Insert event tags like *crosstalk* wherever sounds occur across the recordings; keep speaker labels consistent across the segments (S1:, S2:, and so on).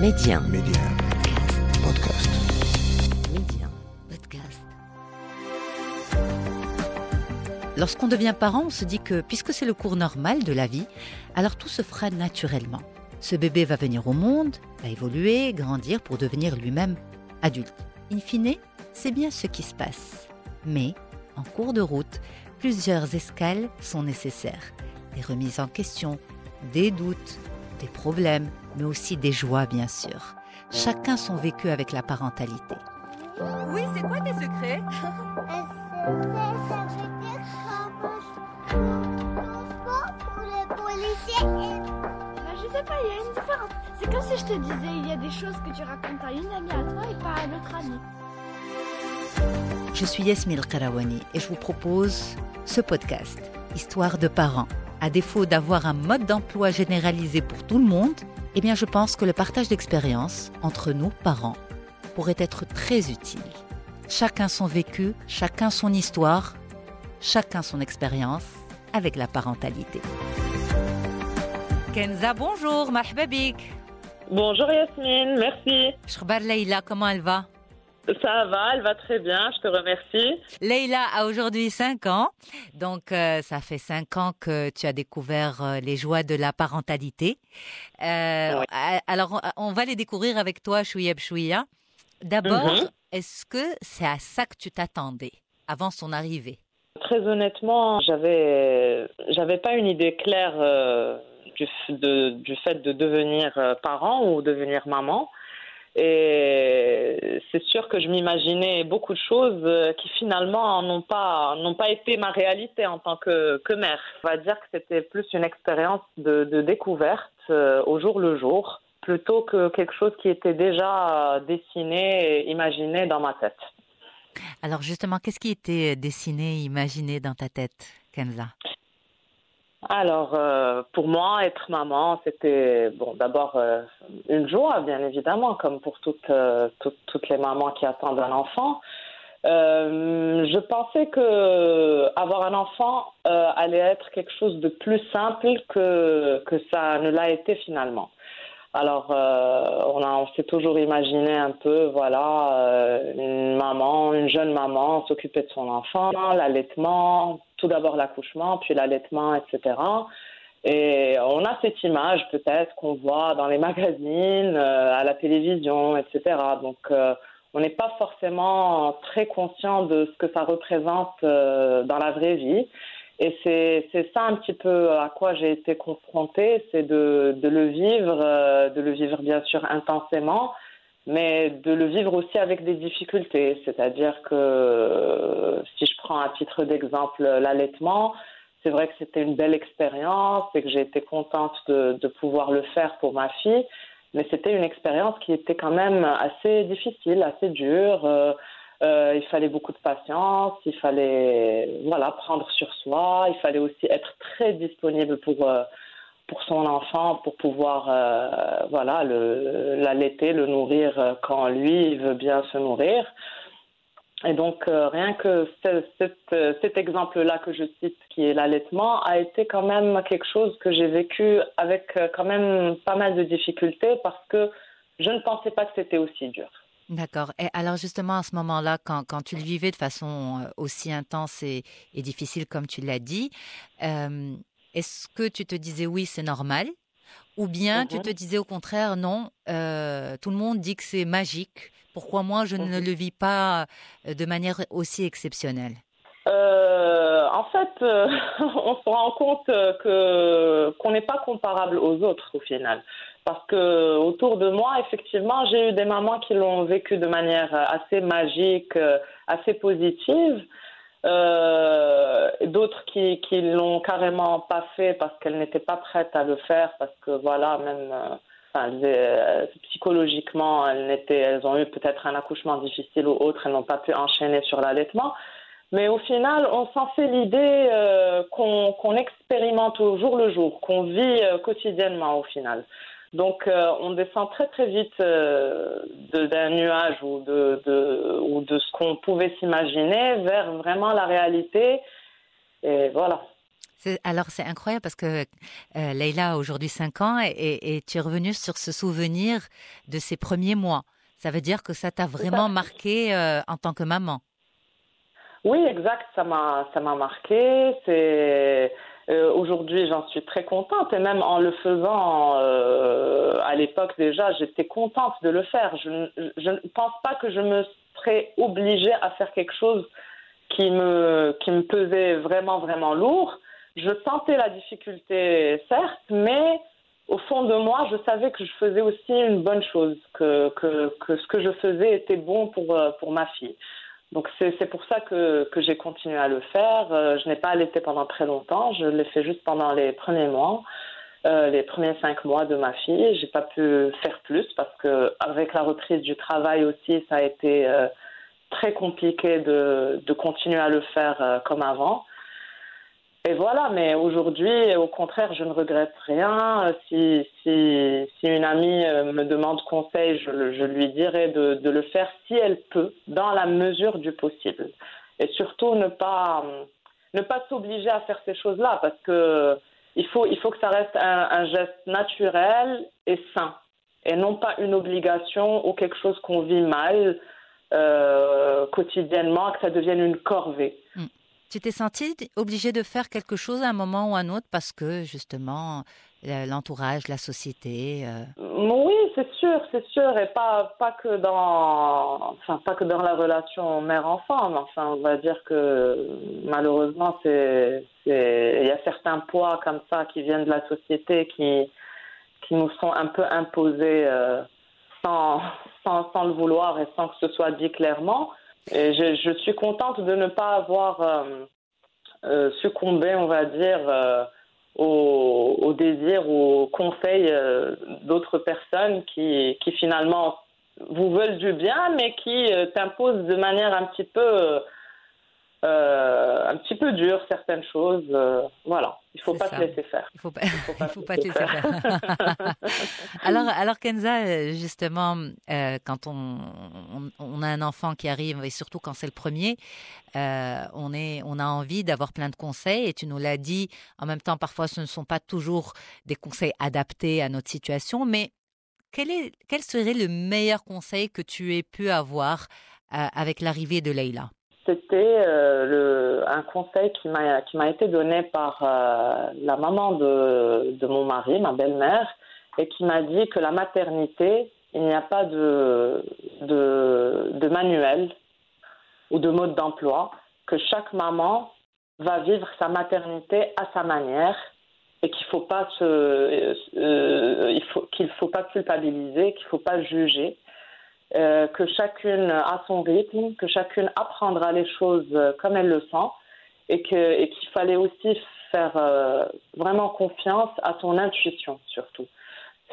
S1: Média.
S2: Média. Podcast.
S1: Média. Podcast. Lorsqu'on devient parent, on se dit que puisque c'est le cours normal de la vie, alors tout se fera naturellement. Ce bébé va venir au monde, va évoluer, grandir pour devenir lui-même adulte. In fine, c'est bien ce qui se passe. Mais, en cours de route, plusieurs escales sont nécessaires. Des remises en question, des doutes, des problèmes, mais aussi des joies, bien sûr. Chacun son vécu avec la parentalité.
S3: Oui, c'est quoi tes secrets? *laughs*
S4: Bah, je sais pas, il y a une différence. C'est comme si je te disais, il y a des choses que tu racontes à une amie à toi et pas à notre amie.
S1: Je suis Yasmine Karawani et je vous propose ce podcast, Histoire de parents. À défaut d'avoir un mode d'emploi généralisé pour tout le monde, eh bien je pense que le partage d'expériences entre nous, parents, pourrait être très utile. Chacun son vécu, chacun son histoire, chacun son expérience avec la parentalité. Kenza, bonjour, marhaba bik.
S5: Bonjour Yasmine, merci.
S1: Shkhbar Leïla, comment elle va?
S5: Ça va, elle va très bien, je te remercie.
S1: Leïla a aujourd'hui 5 ans, donc euh, ça fait 5 ans que tu as découvert euh, les joies de la parentalité. Euh,
S5: Oui.
S1: Alors, on- va les découvrir avec toi, chouïa chouïa. D'abord,
S5: Mhm.
S1: est-ce que c'est à ça que tu t'attendais avant son arrivée?
S5: Très honnêtement, j'avais j'avais pas une idée claire du, de- du fait de devenir parent ou devenir maman. Et c'est sûr que je m'imaginais beaucoup de choses euh, qui finalement n'ont pas n'ont pas été ma réalité en tant que, que mère. On va dire que c'était plus une expérience de, découverte euh, au jour le jour, plutôt que quelque chose qui était déjà dessiné et imaginé dans ma tête.
S1: Alors justement, qu'est-ce qui était dessiné, imaginé dans ta tête, Kenza?
S5: Alors, euh, pour moi, être maman, c'était bon, d'abord euh, une joie, bien évidemment, comme pour toutes, euh, toutes, toutes les mamans qui attendent un enfant. Je pensais que avoir un enfant allait être quelque chose de plus simple que, que ça ne l'a été finalement. Alors, on, on s'est toujours imaginé un peu, voilà, une maman, une jeune maman s'occuper de son enfant, l'allaitement, tout d'abord l'accouchement, puis l'allaitement, etc. Et on a cette image peut-être qu'on voit dans les *laughs* magazines, euh, à la télévision, etc. Donc, euh, on n'est pas forcément très conscient de ce que ça représente euh, dans la vraie vie. Et c'est ça un petit peu à quoi j'ai été confrontée, c'est de, de le vivre, euh, de le vivre bien sûr intensément, mais de le vivre aussi avec des difficultés. C'est-à-dire que euh, si je prends à titre d'exemple l'allaitement, c'est vrai que c'était une belle expérience et que j'ai été contente de, pouvoir le faire pour ma fille, mais c'était une expérience qui était quand même assez difficile, assez dure. Euh, euh, il fallait beaucoup de patience, il fallait voilà prendre sur soi, il fallait aussi être très disponible pour euh, pour son enfant, pour pouvoir euh, voilà le l'allaiter, le nourrir euh, quand lui veut bien se nourrir. Et donc euh, rien que ce- cet, cet exemple-là que je cite, qui est l'allaitement, a été quand même quelque chose que j'ai vécu avec quand même pas mal de difficultés parce que je ne pensais pas que c'était aussi dur.
S1: D'accord. Et alors justement, à ce moment-là, quand, quand tu le vivais de façon aussi intense et, difficile comme tu l'as dit, est-ce que tu te disais oui, c'est normal? Ou bien tu
S5: Mhm.
S1: te disais au contraire, non, euh, tout le monde dit que c'est magique, pourquoi moi je ne
S5: Mhm.
S1: le vis pas euh, de manière aussi exceptionnelle?
S5: Euh, en fait, euh, *laughs* on se rend compte que qu'on n'est pas comparable aux autres au final, parce que autour de moi, effectivement, j'ai eu des mamans qui l'ont vécu de manière assez magique, assez positive, euh, d'autres qui qui l'ont carrément pas fait parce qu'elles n'étaient pas prêtes à le faire, parce que voilà, même euh, enfin, euh, psychologiquement, elles elles ont eu peut-être un accouchement difficile ou autre, elles n'ont pas pu enchaîner sur l'allaitement. Mais au final, on s'en fait l'idée qu'on expérimente au jour le jour, qu'on vit quotidiennement au final. Donc, euh, on descend très très vite euh, d'un nuage ou de, de, ou de ce qu'on pouvait s'imaginer vers vraiment la réalité. Et voilà.
S1: Alors c'est incroyable parce que euh, Leïla a aujourd'hui 5 ans et, tu es revenue sur ce souvenir de ses premiers mois. Ça veut dire que ça t'a vraiment marqué euh, en tant que maman.
S5: Oui, exact, ça m'a ça m'a marqué. C'est euh, aujourd'hui, j'en suis très contente et même en le faisant à l'époque déjà, j'étais contente de le faire. Je, je ne pense pas que je me serais obligée à faire quelque chose qui me qui me pesait vraiment vraiment lourd je sentais la difficulté, certes, mais au fond de moi, je savais que je faisais aussi une bonne chose, que, que, que ce que je faisais était bon pour, euh, pour ma fille. Donc c'est pour ça que, que j'ai continué à le faire. Euh, je n'ai pas allaité pendant très longtemps, je l'ai fait juste pendant les premiers mois, euh, les premiers cinq mois de ma fille. J'ai pas pu faire plus parce que avec la reprise du travail aussi, ça a été très compliqué de, de continuer à le faire comme avant. Et voilà, mais aujourd'hui, au contraire, je ne regrette rien. Si, si, si une amie euh, me demande conseil, je, lui dirai de, le faire si elle peut, dans la mesure du possible. Et surtout, ne pas, ne pas s'obliger à faire ces choses-là, parce que il faut, il faut que ça reste un, un, geste naturel et sain, et non pas une obligation ou quelque chose qu'on vit mal euh, quotidiennement, que ça devienne une corvée.
S1: Tu t'es senti obligé de faire quelque chose à un moment ou à un autre parce que justement l'entourage, la société. Euh,
S5: oui, c'est sûr, c'est sûr, et pas pas que dans, enfin pas que dans la relation mère-enfant, enfin on va dire que malheureusement c'est il y a certains poids comme ça qui viennent de la société qui qui nous sont un peu imposés euh, sans, sans sans le vouloir et sans que ce soit dit clairement. Et je, je, suis contente de ne pas avoir euh, euh, succombé, on va dire, euh, au, au, désir ou au conseil euh, d'autres personnes qui, qui finalement vous veulent du bien, mais qui euh, t'imposent de manière un petit peu euh, un petit peu dur certaines choses. Euh, voilà, il faut pas se laisser faire.
S1: Il faut pas, il *laughs* faut pas, faut pas te laisser faire. *laughs* *laughs* alors, alors Kenza, euh, justement, euh, quand on, on, on, a un enfant qui arrive et surtout quand c'est le premier, on est, on a envie d'avoir plein de conseils et tu nous l'as dit. En même temps, parfois, ce ne sont pas toujours des conseils adaptés à notre situation, mais quel est, quel serait le meilleur conseil que tu aies pu avoir avec l'arrivée de Leïla?
S5: C'était euh, un conseil qui m'a été donné par euh, la maman de, mon mari, ma belle-mère, et qui m'a dit que la maternité, il n'y a pas de, manuel ou de mode d'emploi, que chaque maman va vivre sa maternité à sa manière et qu'il faut euh, faut pas culpabiliser, qu'il faut pas juger euh, que chacune a son rythme, que chacune apprendra les choses euh, comme elle le sent et qu'il fallait aussi faire euh, vraiment confiance à son intuition surtout.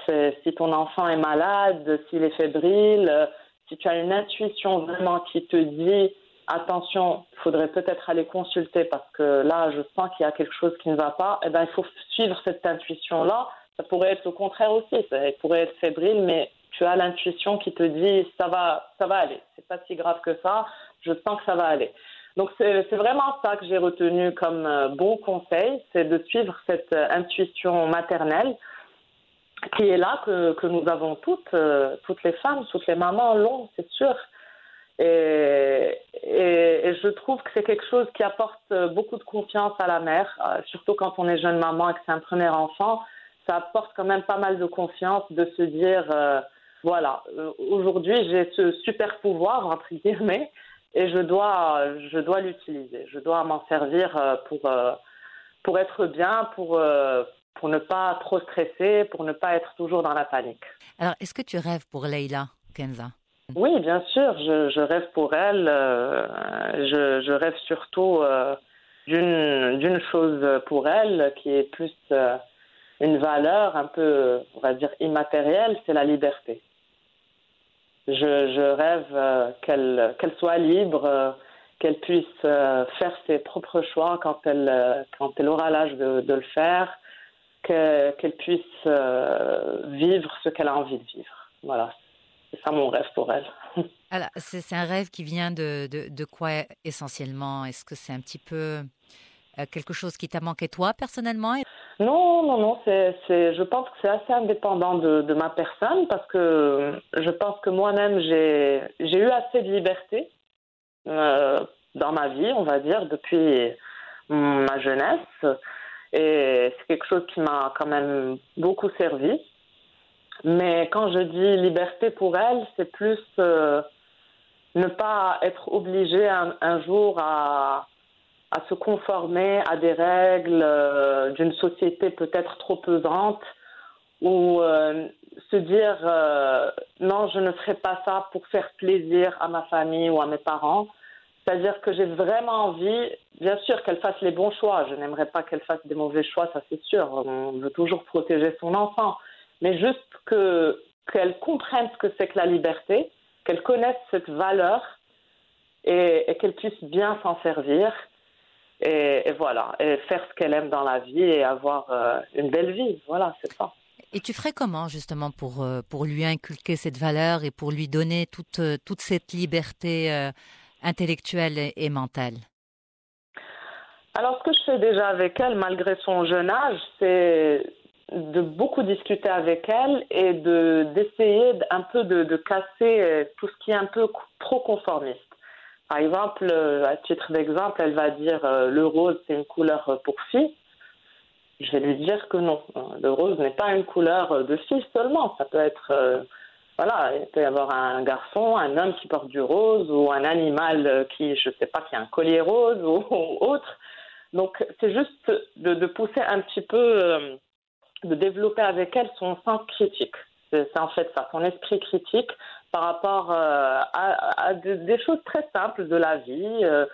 S5: Si ton enfant est malade, s'il est fébrile, si tu as une intuition vraiment qui te dit attention, il faudrait peut-être aller consulter parce que là, je sens qu'il y a quelque chose qui ne va pas, eh ben, il faut suivre cette intuition-là. Ça pourrait être au contraire aussi, ça pourrait être fébrile, mais tu as l'intuition qui te dit ça va, ça va aller, c'est pas si grave que ça, je sens que ça va aller. Donc c'est vraiment ça que j'ai retenu comme euh, bon conseil, c'est de suivre cette euh, intuition maternelle qui est là que, nous avons toutes, euh, toutes les femmes, toutes les mamans l'ont, c'est sûr. Et, je trouve que c'est quelque chose qui apporte beaucoup de confiance à la mère, surtout quand on est jeune maman et que c'est un premier enfant. Ça apporte quand même pas mal de confiance de se dire voilà, euh, aujourd'hui j'ai ce super pouvoir entre guillemets et je dois, je dois l'utiliser. Je dois m'en servir euh, pour euh, pour être bien, pour pour ne pas trop stresser, pour ne pas être toujours dans la panique.
S1: Alors, est-ce que tu rêves pour Leïla, Kenza?
S5: Oui, bien sûr, je, je rêve pour elle. je, je, rêve surtout d'une d'une chose pour elle qui est plus une valeur un peu, on va dire, immatérielle, c'est la liberté je, rêve euh, qu'elle soit libre, euh, qu'elle puisse euh, faire ses propres choix quand elle aura l'âge de, le faire, qu'elle puisse vivre ce qu'elle a envie de vivre. Voilà, c'est ça mon rêve pour elle. *laughs*
S1: Alors, c'est un rêve qui vient de, quoi essentiellement? Est-ce que c'est un petit peu quelque chose qui t'a manqué toi personnellement?
S5: Non, non, non. C'est, c'est, je pense que c'est assez indépendant de, ma personne parce que je pense que moi-même j'ai, j'ai eu assez de liberté euh, dans ma vie, on va dire, depuis ma jeunesse. Et c'est quelque chose qui m'a quand même beaucoup servi. Mais quand je dis liberté pour elle, c'est plus euh, ne pas être obligé un, un jour à, à, se conformer à des règles euh, d'une société peut-être trop pesante ou euh, se dire euh, non, je ne ferai pas ça pour faire plaisir à ma famille ou à mes parents. C'est-à-dire que j'ai vraiment envie, bien sûr, qu'elle fasse les bons choix. Je n'aimerais pas qu'elle fasse des mauvais choix, ça c'est sûr. On veut toujours protéger son enfant. Mais juste que, qu'elle comprenne ce que c'est que la liberté, qu'elle connaisse cette valeur et qu'elle puisse bien s'en servir. Et, et, voilà, et faire ce qu'elle aime dans la vie et avoir euh, une belle vie. Voilà, c'est ça.
S1: Et tu ferais comment justement pour, euh, pour lui inculquer cette valeur et pour lui donner toute, euh, toute cette liberté euh, intellectuelle et, et mentale?
S5: Alors, ce que je fais déjà avec elle, malgré son jeune âge, c'est de beaucoup discuter avec elle et de d'essayer un peu de, de casser tout ce qui est un peu trop conformiste. Par exemple, à titre d'exemple, elle va dire le rose c'est une couleur pour fille je vais lui dire que non. Le rose n'est pas une couleur de fille seulement. Ça peut être, euh, voilà, il peut y avoir un garçon, un homme qui porte du rose ou un animal qui, je sais pas, qui a un collier rose ou, *laughs* autre. Donc, c'est juste de, pousser un petit peu, euh, de développer avec elle son sens critique. C'est en fait ça, son esprit critique par rapport euh, à, à, des choses très simples de la vie. Euh,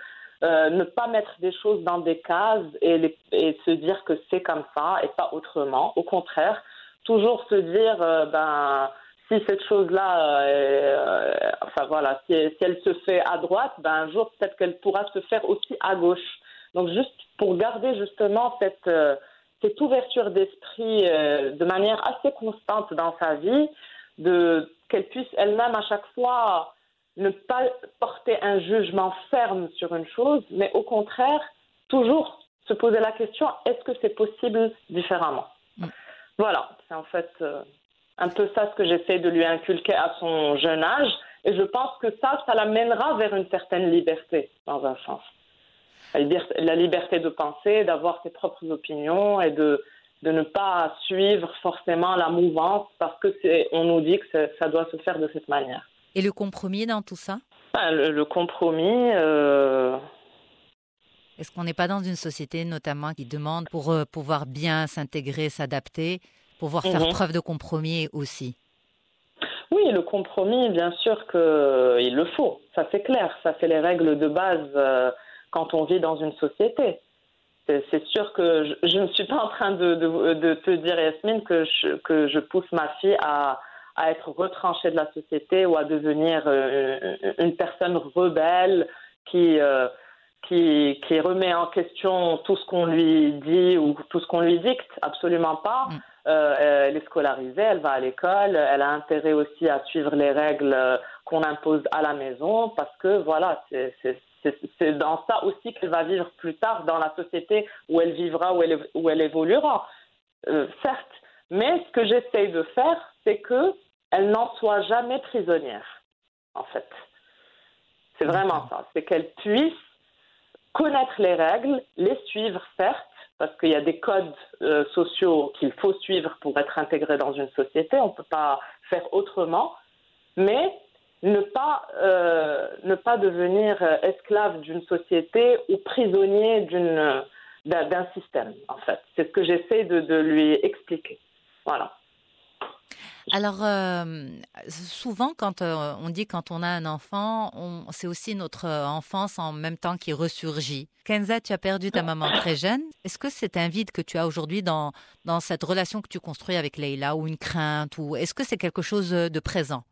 S5: euh, ne pas mettre des choses dans des cases et, les, et se dire que c'est comme ça et pas autrement. Au contraire, toujours se dire, euh, ben, si cette chose-là, euh, enfin voilà, si, si, elle se fait à droite, ben, un jour peut-être qu'elle pourra se faire aussi à gauche. Donc juste pour garder justement cette, cette ouverture d'esprit de manière assez constante dans sa vie, de qu'elle puisse elle-même à chaque fois ne pas porter un jugement ferme sur une chose, mais au contraire, toujours se poser la question est-ce que c'est possible différemment? Mm. Voilà, c'est en fait euh, un peu ça ce que j'essaie de lui inculquer à son jeune âge, et je pense que ça, ça l'amènera vers une certaine liberté, dans un sens. La liberté, la liberté de penser, d'avoir ses propres opinions et de, de ne pas suivre forcément la mouvance parce que c'est, on nous dit que ça doit se faire de cette manière.
S1: Et le compromis dans tout ça?
S5: Ah, le, le, compromis. Euh...
S1: Est-ce qu'on n'est pas dans une société notamment qui demande pour euh, pouvoir bien s'intégrer, s'adapter, pouvoir faire mmh. preuve de compromis aussi?
S5: Oui, le compromis, bien sûr qu'il le faut. Ça c'est clair. Ça c'est les règles de base euh, quand on vit dans une société. C'est sûr que je, je, ne suis pas en train de, de, de te dire, Yasmine, que je, que je pousse ma fille à à être retranché de la société ou à devenir euh, une personne rebelle qui, euh, qui, qui remet en question tout ce qu'on lui dit ou tout ce qu'on lui dicte. Absolument pas. Mm. Euh, elle est scolarisée, elle va à l'école, elle a intérêt aussi à suivre les règles qu'on impose à la maison parce que voilà, c'est dans ça aussi qu'elle va vivre plus tard dans la société où elle vivra, où elle, où elle évoluera. Euh, certes, mais ce que j'essaye de faire, c'est que elle n'en soit jamais prisonnière, en fait. C'est vraiment ça. C'est qu'elle puisse connaître les règles, les suivre, certes, parce qu'il y a des codes euh, sociaux qu'il faut suivre pour être intégré dans une société. On ne peut pas faire autrement, mais ne pas, euh, ne pas devenir esclave d'une société ou prisonnier d'un, système, en fait. C'est ce que j'essaie de, de lui expliquer. Voilà.
S1: Alors, euh, souvent, quand euh, on dit quand on a un enfant, c'est aussi notre enfance en même temps qui ressurgit. Kenza, tu as perdu ta maman très jeune. Est-ce que c'est un vide que tu as aujourd'hui dans, dans cette relation que tu construis avec Leïla ou une crainte ou est-ce que c'est quelque chose de présent?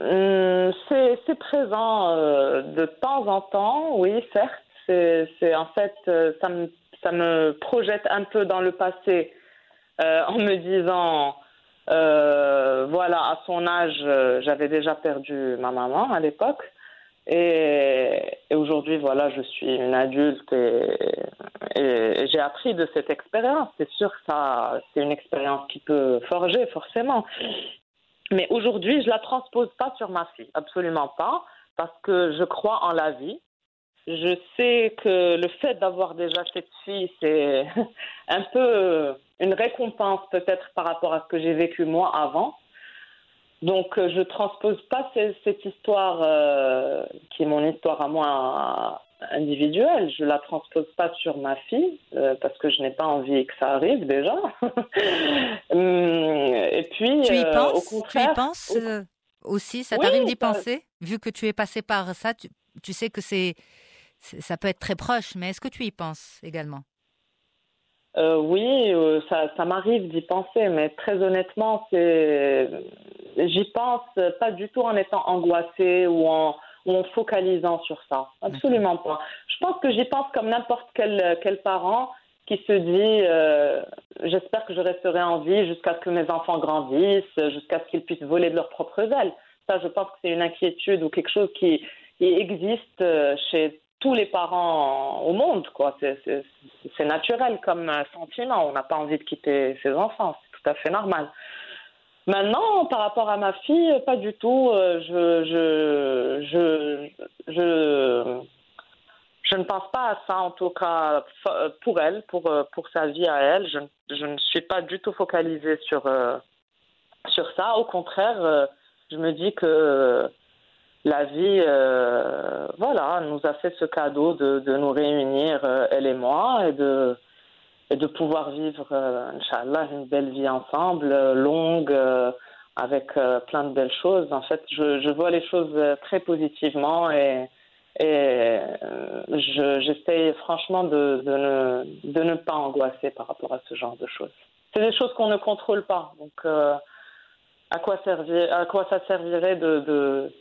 S5: Euh, C'est présent euh, de temps en temps, oui, certes. C'est en fait, euh, ça me, projette un peu dans le passé en me disant voilà, à son âge, j'avais déjà perdu ma maman à l'époque. Et, aujourd'hui, voilà, je suis une adulte et, et j'ai appris de cette expérience. C'est sûr que ça, c'est une expérience qui peut forger, forcément. Mais aujourd'hui, je la transpose pas sur ma fille, absolument pas, parce que je crois en la vie. Je sais que le fait d'avoir déjà cette fille, c'est *laughs* un peu une récompense peut-être par rapport à ce que j'ai vécu moi avant. Donc, euh, je transpose pas ce- cette histoire euh, qui est mon histoire à moi individuelle. Je la transpose pas sur ma fille euh, parce que je n'ai pas envie que ça arrive déjà. *laughs* Hum, Et puis,
S1: Tu y
S5: euh,
S1: penses
S5: au
S1: Tu y penses
S5: au-
S1: euh, aussi? Ça
S5: Oui,
S1: t'arrive d'y
S5: ça-
S1: penser? Vu que tu es passé par ça, tu, tu sais que c'est, c'est- ça peut être très proche, mais est-ce que tu y penses également?
S5: Euh, oui, euh, ça, ça m'arrive d'y penser, mais très honnêtement, c'est, j'y pense pas du tout en étant angoissée ou en, ou en focalisant sur ça. Absolument pas. Je pense que j'y pense comme n'importe quel, quel parent qui se dit, euh, j'espère que je resterai en vie jusqu'à ce que mes enfants grandissent, jusqu'à ce qu'ils puissent voler de leurs propres ailes. Ça, je pense que c'est une inquiétude ou quelque chose qui, qui existe euh, chez tous les parents au monde, quoi. C'est, naturel comme euh, sentiment. On n'a pas envie de quitter ses enfants. C'est tout à fait normal. Maintenant, par rapport à ma fille, pas du tout. Euh, Je, je, je, je, ne pense pas à ça, en tout cas, pour elle, pour, euh, pour sa vie à elle. Je, je ne suis pas du tout focalisée sur, euh, sur ça. Au contraire, je me dis que la vie, voilà, nous a fait ce cadeau de, de nous réunir, elle et moi, et de, et de pouvoir vivre, euh, Inch'Allah, une belle vie ensemble, euh, longue, euh, avec euh, plein de belles choses. En fait, je, vois les choses très positivement et, et je- j'essaye franchement de, de, ne, de ne pas angoisser par rapport à ce genre de choses. C'est des choses qu'on ne contrôle pas. Donc, à, quoi servir, à quoi ça servirait de,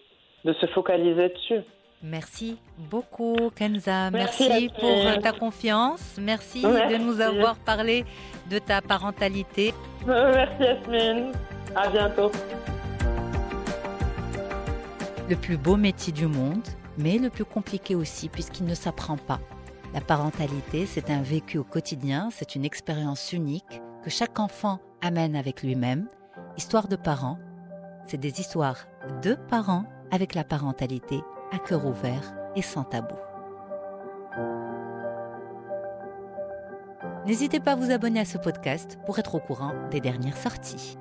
S5: de se focaliser dessus?
S1: Merci beaucoup, Kenza.
S5: Merci,
S1: pour ta confiance. Merci, de
S5: Merci.
S1: nous avoir parlé de ta parentalité.
S5: Merci Yasmine. À bientôt.
S1: Le plus beau métier du monde, mais le plus compliqué aussi puisqu'il ne s'apprend pas. La parentalité, c'est un vécu au quotidien, c'est une expérience unique que chaque enfant amène avec lui-même. Histoire de parents, c'est des histoires de parents avec la parentalité à cœur ouvert et sans tabou. N'hésitez pas à vous abonner à ce podcast pour être au courant des dernières sorties.